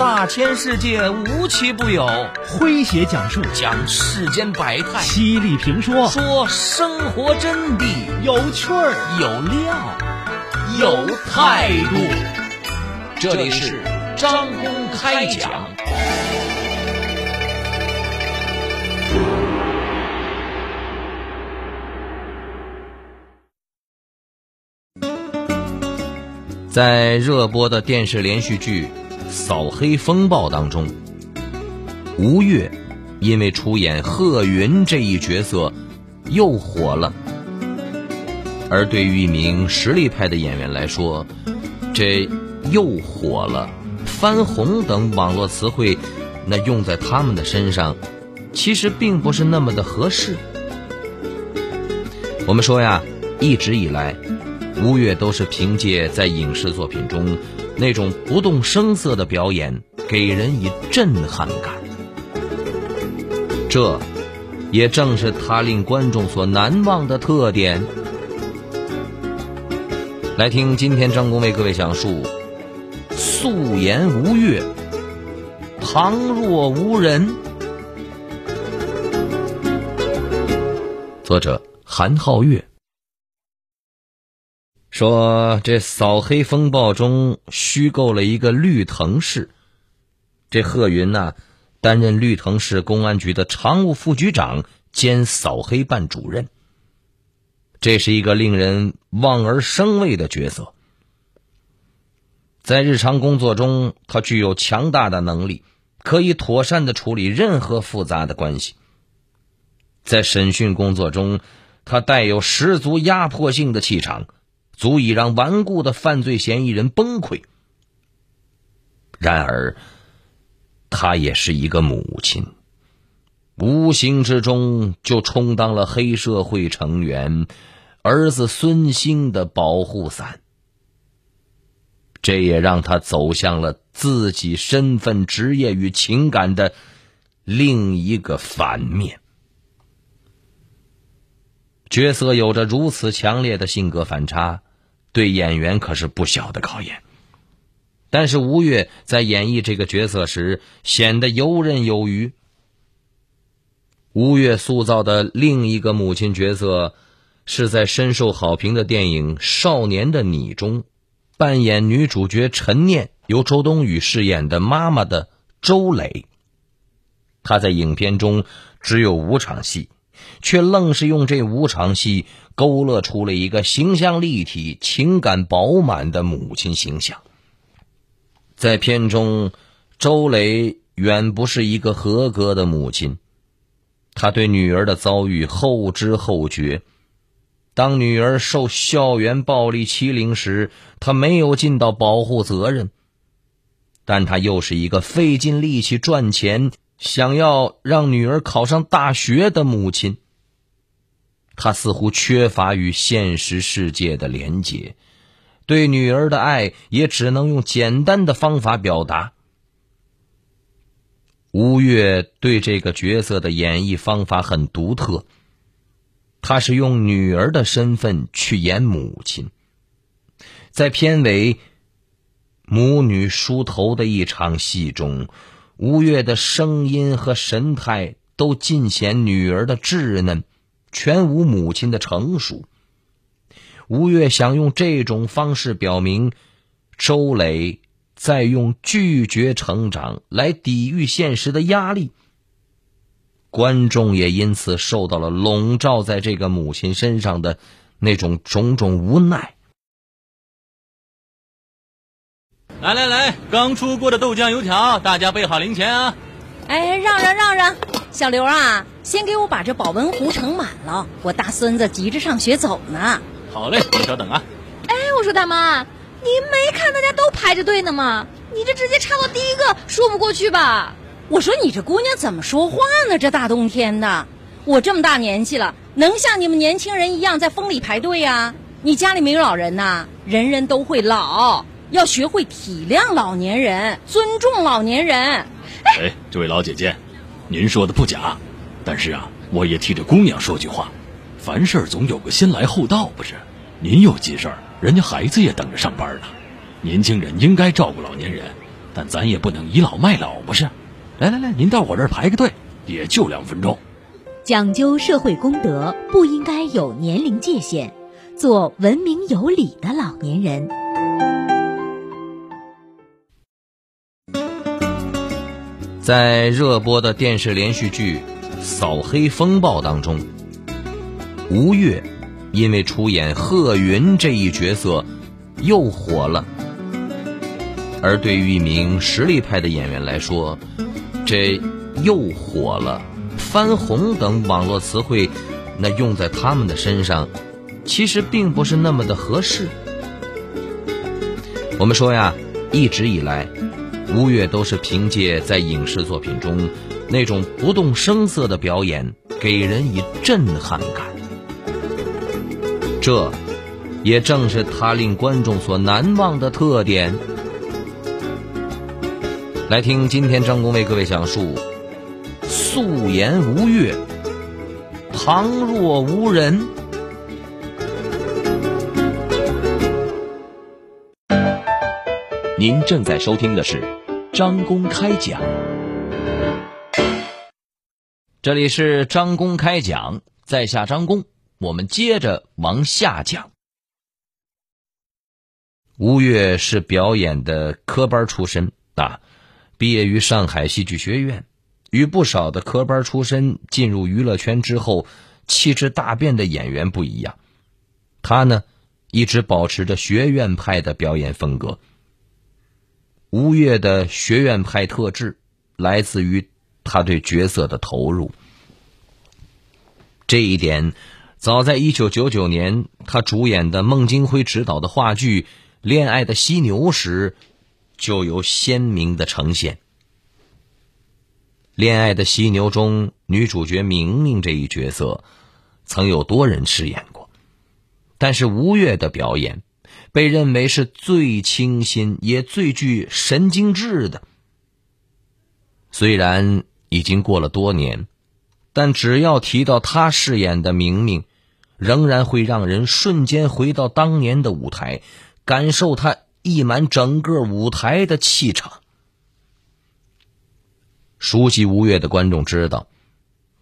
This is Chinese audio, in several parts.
大千世界无奇不有，诙谐讲述。讲世间百态，犀利评说。说生活真谛，有趣儿。有料。有态度。这里是张公开讲。在热播的电视连续剧《扫黑风暴》当中，吴越因为出演贺云这一角色又火了。而对于一名实力派的演员来说，这“又火了”“翻红”等网络词汇，那用在他们的身上，其实并不是那么的合适。我们说呀，一直以来。吴越都是凭借在影视作品中那种不动声色的表演，给人以震撼感。这，也正是他令观众所难忘的特点。来听今天张工为各位讲述《素颜无月，旁若无人》。作者韩浩月。说这扫黑风暴中虚构了一个绿藤市，这贺云呐担任绿藤市公安局的常务副局长兼扫黑办主任。这是一个令人望而生畏的角色，在日常工作中，他具有强大的能力，可以妥善的处理任何复杂的关系。在审讯工作中，他带有十足压迫性的气场。足以让顽固的犯罪嫌疑人崩溃。然而，他也是一个母亲，无形之中就充当了黑社会成员儿子孙兴的保护伞。这也让他走向了自己身份、职业与情感的另一个反面。角色有着如此强烈的性格反差。对演员可是不小的考验，但是吴越在演绎这个角色时显得游刃有余。吴越塑造的另一个母亲角色，是在深受好评的电影《少年的你》中扮演女主角陈念，由周冬雨饰演的妈妈的周蕾。她在影片中只有五场戏。却愣是用这五场戏勾勒出了一个形象立体、情感饱满的母亲形象。在片中，周磊远不是一个合格的母亲，他对女儿的遭遇后知后觉。当女儿受校园暴力欺凌时，他没有尽到保护责任，但他又是一个费尽力气赚钱。想要让女儿考上大学的母亲，她似乎缺乏与现实世界的连结，对女儿的爱也只能用简单的方法表达。吴越对这个角色的演绎方法很独特，他是用女儿的身份去演母亲，在片尾母女梳头的一场戏中。吴越的声音和神态都尽显女儿的稚嫩，全无母亲的成熟。吴越想用这种方式表明，周磊在用拒绝成长来抵御现实的压力。观众也因此受到了笼罩在这个母亲身上的那种种种无奈。来来来，刚出锅的豆浆油条，大家备好零钱啊！哎，让让让让，小刘啊，先给我把这保温壶盛满了，我大孙子急着上学走呢。好嘞，你稍等啊。哎，我说大妈，您没看大家都排着队呢吗？你这直接插到第一个，说不过去吧？我说你这姑娘怎么说话呢？这大冬天的，我这么大年纪了，能像你们年轻人一样在风里排队呀？你家里没有老人呐？人人都会老。要学会体谅老年人，尊重老年人。哎，这位老姐姐，您说的不假，但是啊，我也替这姑娘说句话：凡事总有个先来后到，不是？您有急事儿，人家孩子也等着上班呢。年轻人应该照顾老年人，但咱也不能倚老卖老，不是？来来来，您到我这儿排个队，也就两分钟。讲究社会公德，不应该有年龄界限，做文明有礼的老年人。在热播的电视连续剧《扫黑风暴》当中，吴越因为出演贺云这一角色又火了。而对于一名实力派的演员来说，这又火了、翻红等网络词汇，那用在他们的身上，其实并不是那么的合适。我们说呀，一直以来，吴越都是凭借在影视作品中那种不动声色的表演，给人以震撼感。这，也正是他令观众所难忘的特点。来听今天张工为各位讲述：素颜吴越，旁若无人。您正在收听的是张公开讲，这里是张公开讲，在下张公，我们接着往下讲。吴越是表演的科班出身啊。毕业于上海戏剧学院，与不少的科班出身进入娱乐圈之后气质大变的演员不一样，他呢一直保持着学院派的表演风格。吴越的学院派特质来自于他对角色的投入，这一点早在一九九九年他主演的孟京辉执导的话剧《恋爱的犀牛》时。就有鲜明的呈现。《恋爱的犀牛》中女主角明明这一角色，曾有多人饰演过，但是吴越的表演被认为是最清新也最具神经质的。虽然已经过了多年，但只要提到他饰演的明明，仍然会让人瞬间回到当年的舞台，感受他。溢满整个舞台的气场。熟悉吴越的观众知道，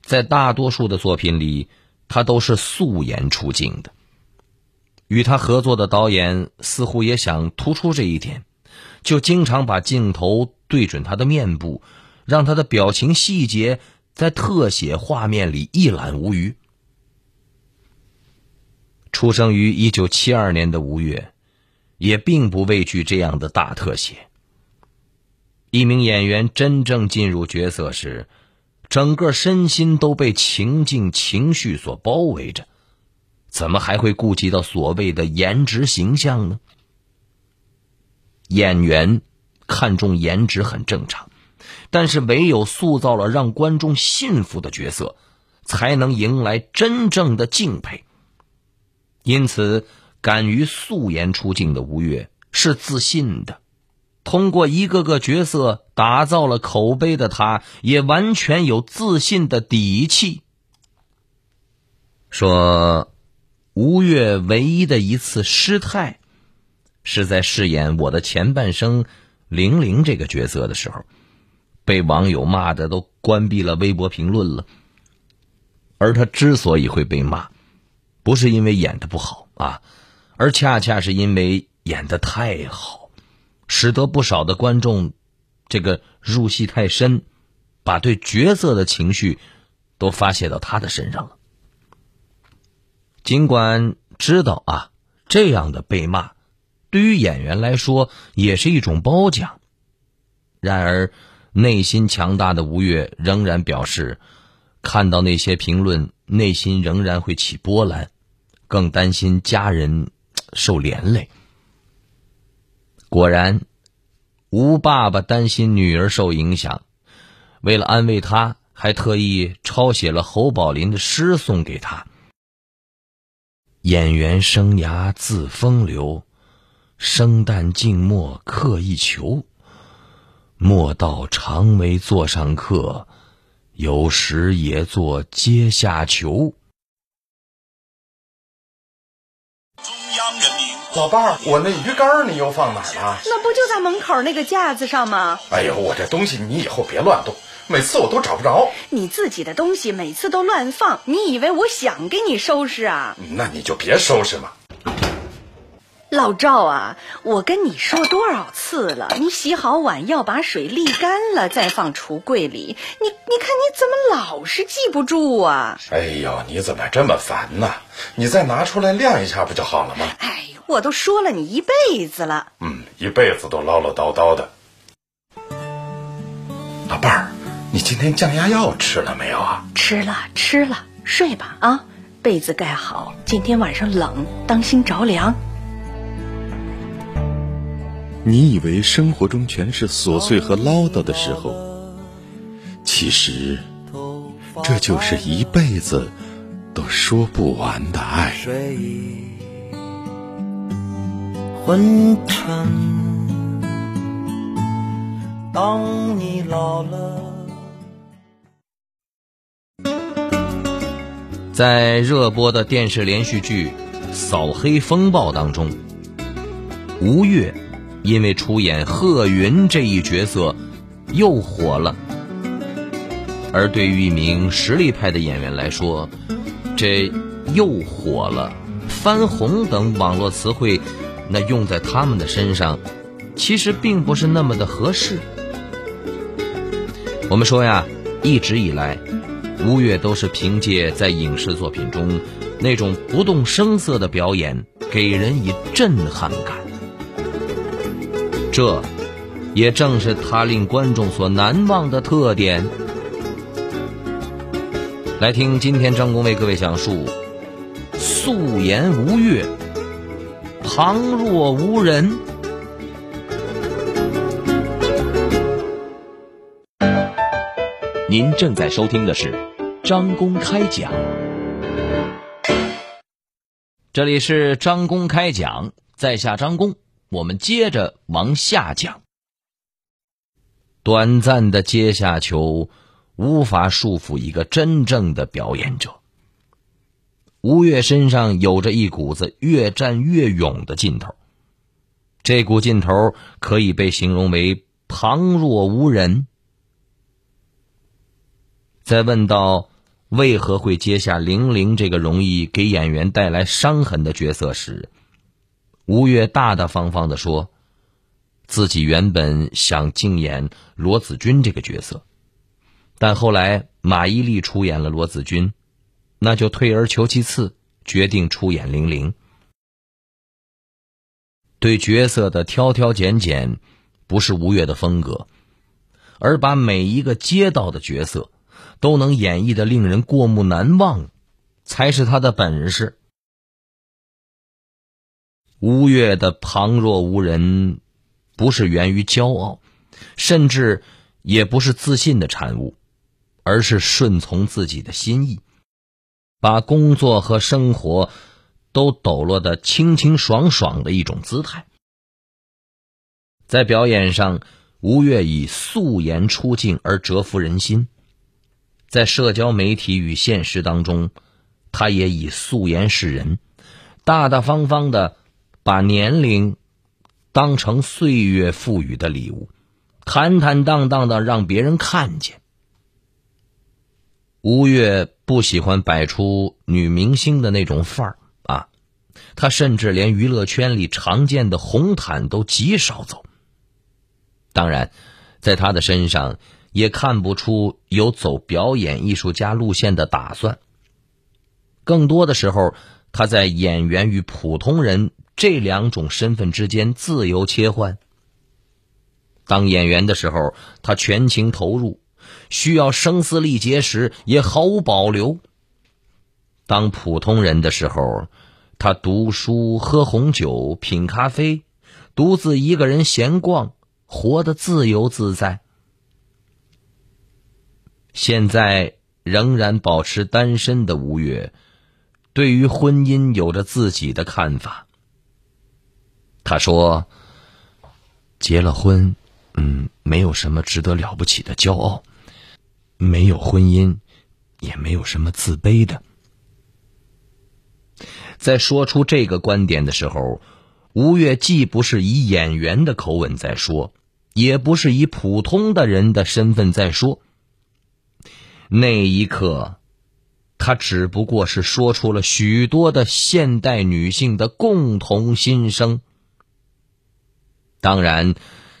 在大多数的作品里，他都是素颜出镜的。与他合作的导演似乎也想突出这一点，就经常把镜头对准他的面部，让他的表情细节在特写画面里一览无余。出生于一九七二年的吴越。也并不畏惧这样的大特写。一名演员真正进入角色时，整个身心都被情境、情绪所包围着，怎么还会顾及到所谓的颜值形象呢？演员看重颜值很正常，但是唯有塑造了让观众信服的角色，才能迎来真正的敬佩。因此。敢于素颜出镜的吴越是自信的，通过一个个角色打造了口碑的他，也完全有自信的底气。说，吴越唯一的一次失态，是在饰演我的前半生玲玲这个角色的时候，被网友骂的都关闭了微博评论了。而他之所以会被骂，不是因为演的不好啊。而恰恰是因为演的太好，使得不少的观众这个入戏太深，把对角色的情绪都发泄到他的身上了。尽管知道啊，这样的被骂对于演员来说也是一种褒奖，然而内心强大的吴越仍然表示，看到那些评论，内心仍然会起波澜，更担心家人。受连累。果然，吴爸爸担心女儿受影响，为了安慰她，还特意抄写了侯宝林的诗送给她。演员生涯自风流，生旦净末刻一求。莫道常为座上客，有时也作阶下囚。中央人民老伴儿，我那鱼竿你又放哪儿了？那不就在门口那个架子上吗？哎呦，我这东西你以后别乱动，每次我都找不着。你自己的东西每次都乱放，你以为我想给你收拾啊？那你就别收拾嘛。老赵啊，我跟你说多少次了，你洗好碗要把水沥干了再放橱柜里。你你看你怎么老是记不住啊？哎呦，你怎么这么烦呢？你再拿出来晾一下不就好了吗？哎，我都说了你一辈子了。嗯，一辈子都唠唠叨叨的。老伴儿，你今天降压药吃了没有啊？吃了吃了，睡吧啊，被子盖好，今天晚上冷，当心着凉。你以为生活中全是琐碎和唠叨的时候，其实这就是一辈子都说不完的爱。昏沉，当你老了。在热播的电视连续剧《扫黑风暴》当中，吴越。因为出演贺云这一角色，又火了。而对于一名实力派的演员来说，这“又火了”“翻红”等网络词汇，那用在他们的身上，其实并不是那么的合适。我们说呀，一直以来，吴越都是凭借在影视作品中那种不动声色的表演，给人以震撼感。这，也正是他令观众所难忘的特点。来听今天张工为各位讲述：素颜吴越，旁若无人。您正在收听的是张公开讲，这里是张公开讲，在下张工。我们接着往下讲。短暂的阶下囚无法束缚一个真正的表演者。吴越身上有着一股子越战越勇的劲头，这股劲头可以被形容为旁若无人。在问到为何会接下玲玲这个容易给演员带来伤痕的角色时，吴越大大方方的说：“自己原本想竞演罗子君这个角色，但后来马伊琍出演了罗子君，那就退而求其次，决定出演玲玲。对角色的挑挑拣拣，不是吴越的风格，而把每一个接到的角色都能演绎的令人过目难忘，才是他的本事。”吴越的旁若无人，不是源于骄傲，甚至也不是自信的产物，而是顺从自己的心意，把工作和生活都抖落的清清爽爽的一种姿态。在表演上，吴越以素颜出镜而折服人心；在社交媒体与现实当中，他也以素颜示人，大大方方的。把年龄当成岁月赋予的礼物，坦坦荡荡的让别人看见。吴越不喜欢摆出女明星的那种范儿啊，他甚至连娱乐圈里常见的红毯都极少走。当然，在他的身上也看不出有走表演艺术家路线的打算。更多的时候，他在演员与普通人。这两种身份之间自由切换。当演员的时候，他全情投入；需要声嘶力竭时，也毫无保留。当普通人的时候，他读书、喝红酒、品咖啡，独自一个人闲逛，活得自由自在。现在仍然保持单身的吴越，对于婚姻有着自己的看法。他说：“结了婚，嗯，没有什么值得了不起的骄傲；没有婚姻，也没有什么自卑的。”在说出这个观点的时候，吴越既不是以演员的口吻在说，也不是以普通的人的身份在说。那一刻，他只不过是说出了许多的现代女性的共同心声。当然，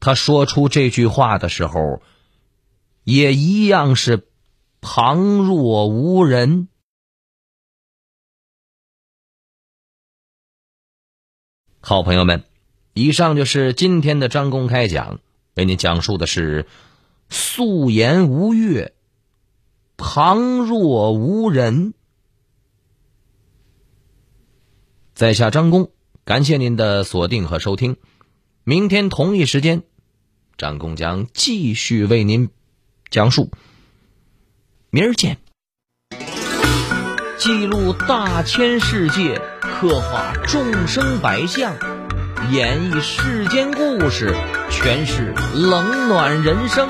他说出这句话的时候，也一样是旁若无人。好朋友们，以上就是今天的张公开讲，为您讲述的是素颜吴越，旁若无人。在下张公，感谢您的锁定和收听。明天同一时间，张公将继续为您讲述。明儿见。记录大千世界，刻画众生百相，演绎世间故事，诠释冷暖人生，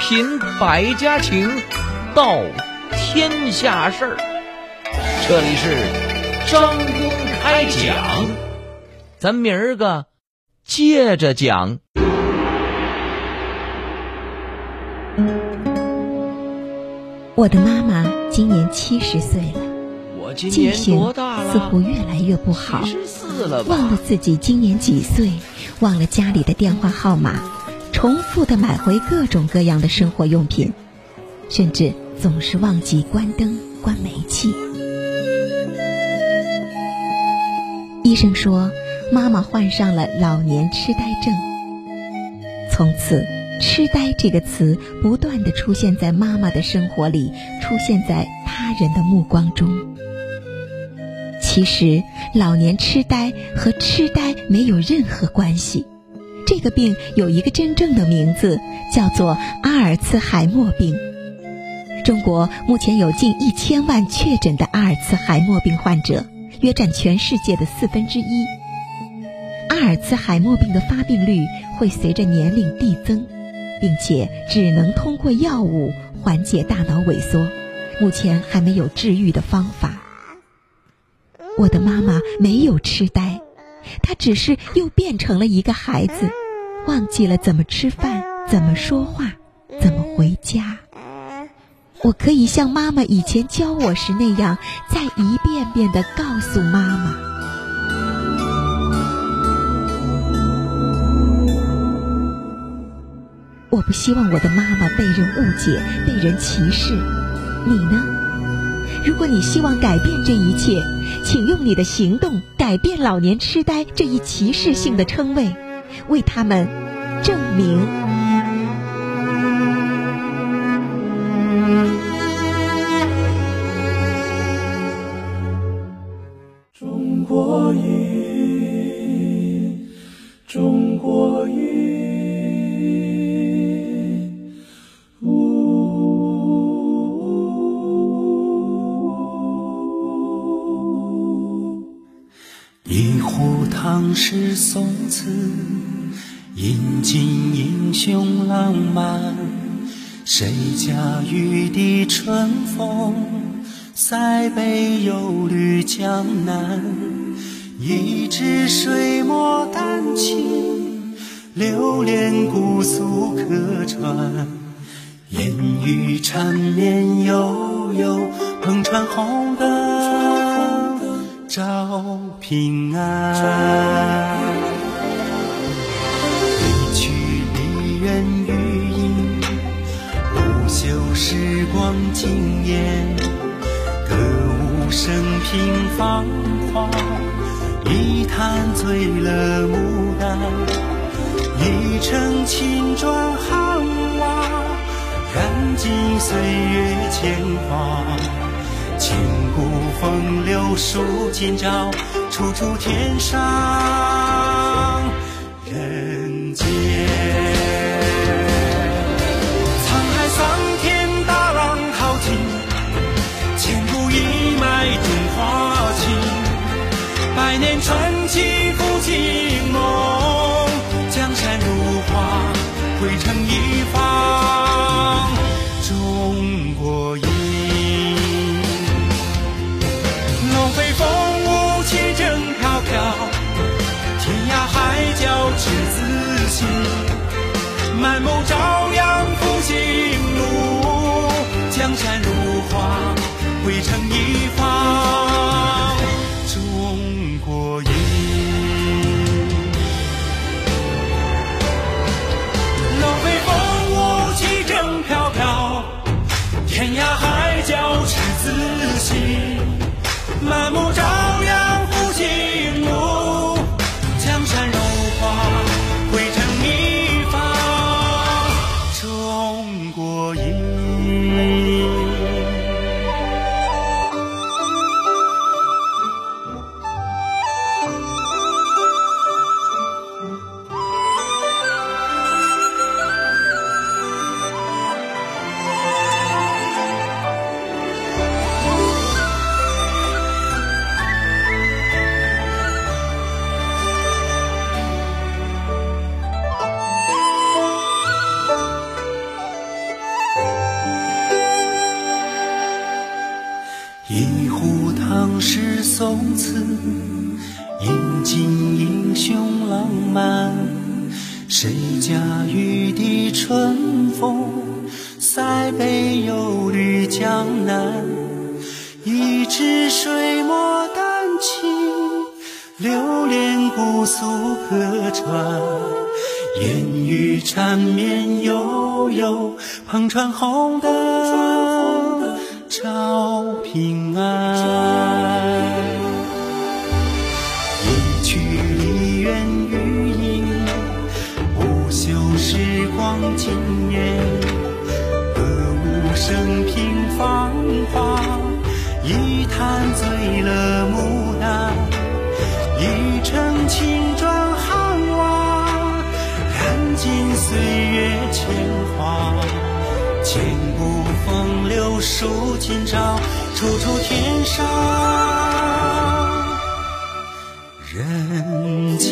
品百家情，道天下事儿。这里是张公开讲，咱明儿个接着讲。我的妈妈今年七十岁了，我今记性多大了？似乎越来越不好？忘了自己今年几岁，忘了家里的电话号码，重复的买回各种各样的生活用品，甚至总是忘记关灯、关煤气。医生说，妈妈患上了老年痴呆症。从此，痴呆这个词不断的出现在妈妈的生活里，出现在他人的目光中。其实，老年痴呆和痴呆没有任何关系。这个病有一个真正的名字，叫做阿尔茨海默病。中国目前有近一千万确诊的阿尔茨海默病患者，约占全世界的四分之一。阿尔茨海默病的发病率会随着年龄递增，并且只能通过药物缓解大脑萎缩，目前还没有治愈的方法。我的妈妈没有痴呆，她只是又变成了一个孩子，忘记了怎么吃饭、怎么说话、怎么回家。我可以像妈妈以前教我时那样，再一遍遍地告诉妈妈。我不希望我的妈妈被人误解、被人歧视。你呢？如果你希望改变这一切，请用你的行动改变老年痴呆这一歧视性的称谓，为他们证明。唐诗宋词，饮尽英雄浪漫。谁家玉笛春风？塞北又绿江南，一支水墨丹青，流连姑苏客船。烟雨缠绵悠悠，篷船红照平安。一曲离人余音，不朽时光惊艳。歌舞升平芳华，一坛醉了牡丹，一城青砖汉瓦，燃尽岁月铅华。千古风流数今朝，处处天上人间。沧海桑田，大浪淘尽。千古一脉中华情，百年传奇复兴朝阳复兴路，江山如画，一壶唐诗宋词，饮尽英雄浪漫。谁家玉笛春风，塞北又绿江南。一支水墨丹青，流连姑苏客船。烟雨缠绵悠悠，篷船红灯照平安。一曲梨园余音，不朽时光惊艳。歌舞升平芳华，一坛醉了牡丹，一城青砖汉瓦，燃尽岁月铅华。千古风流数今朝，处处天上人间。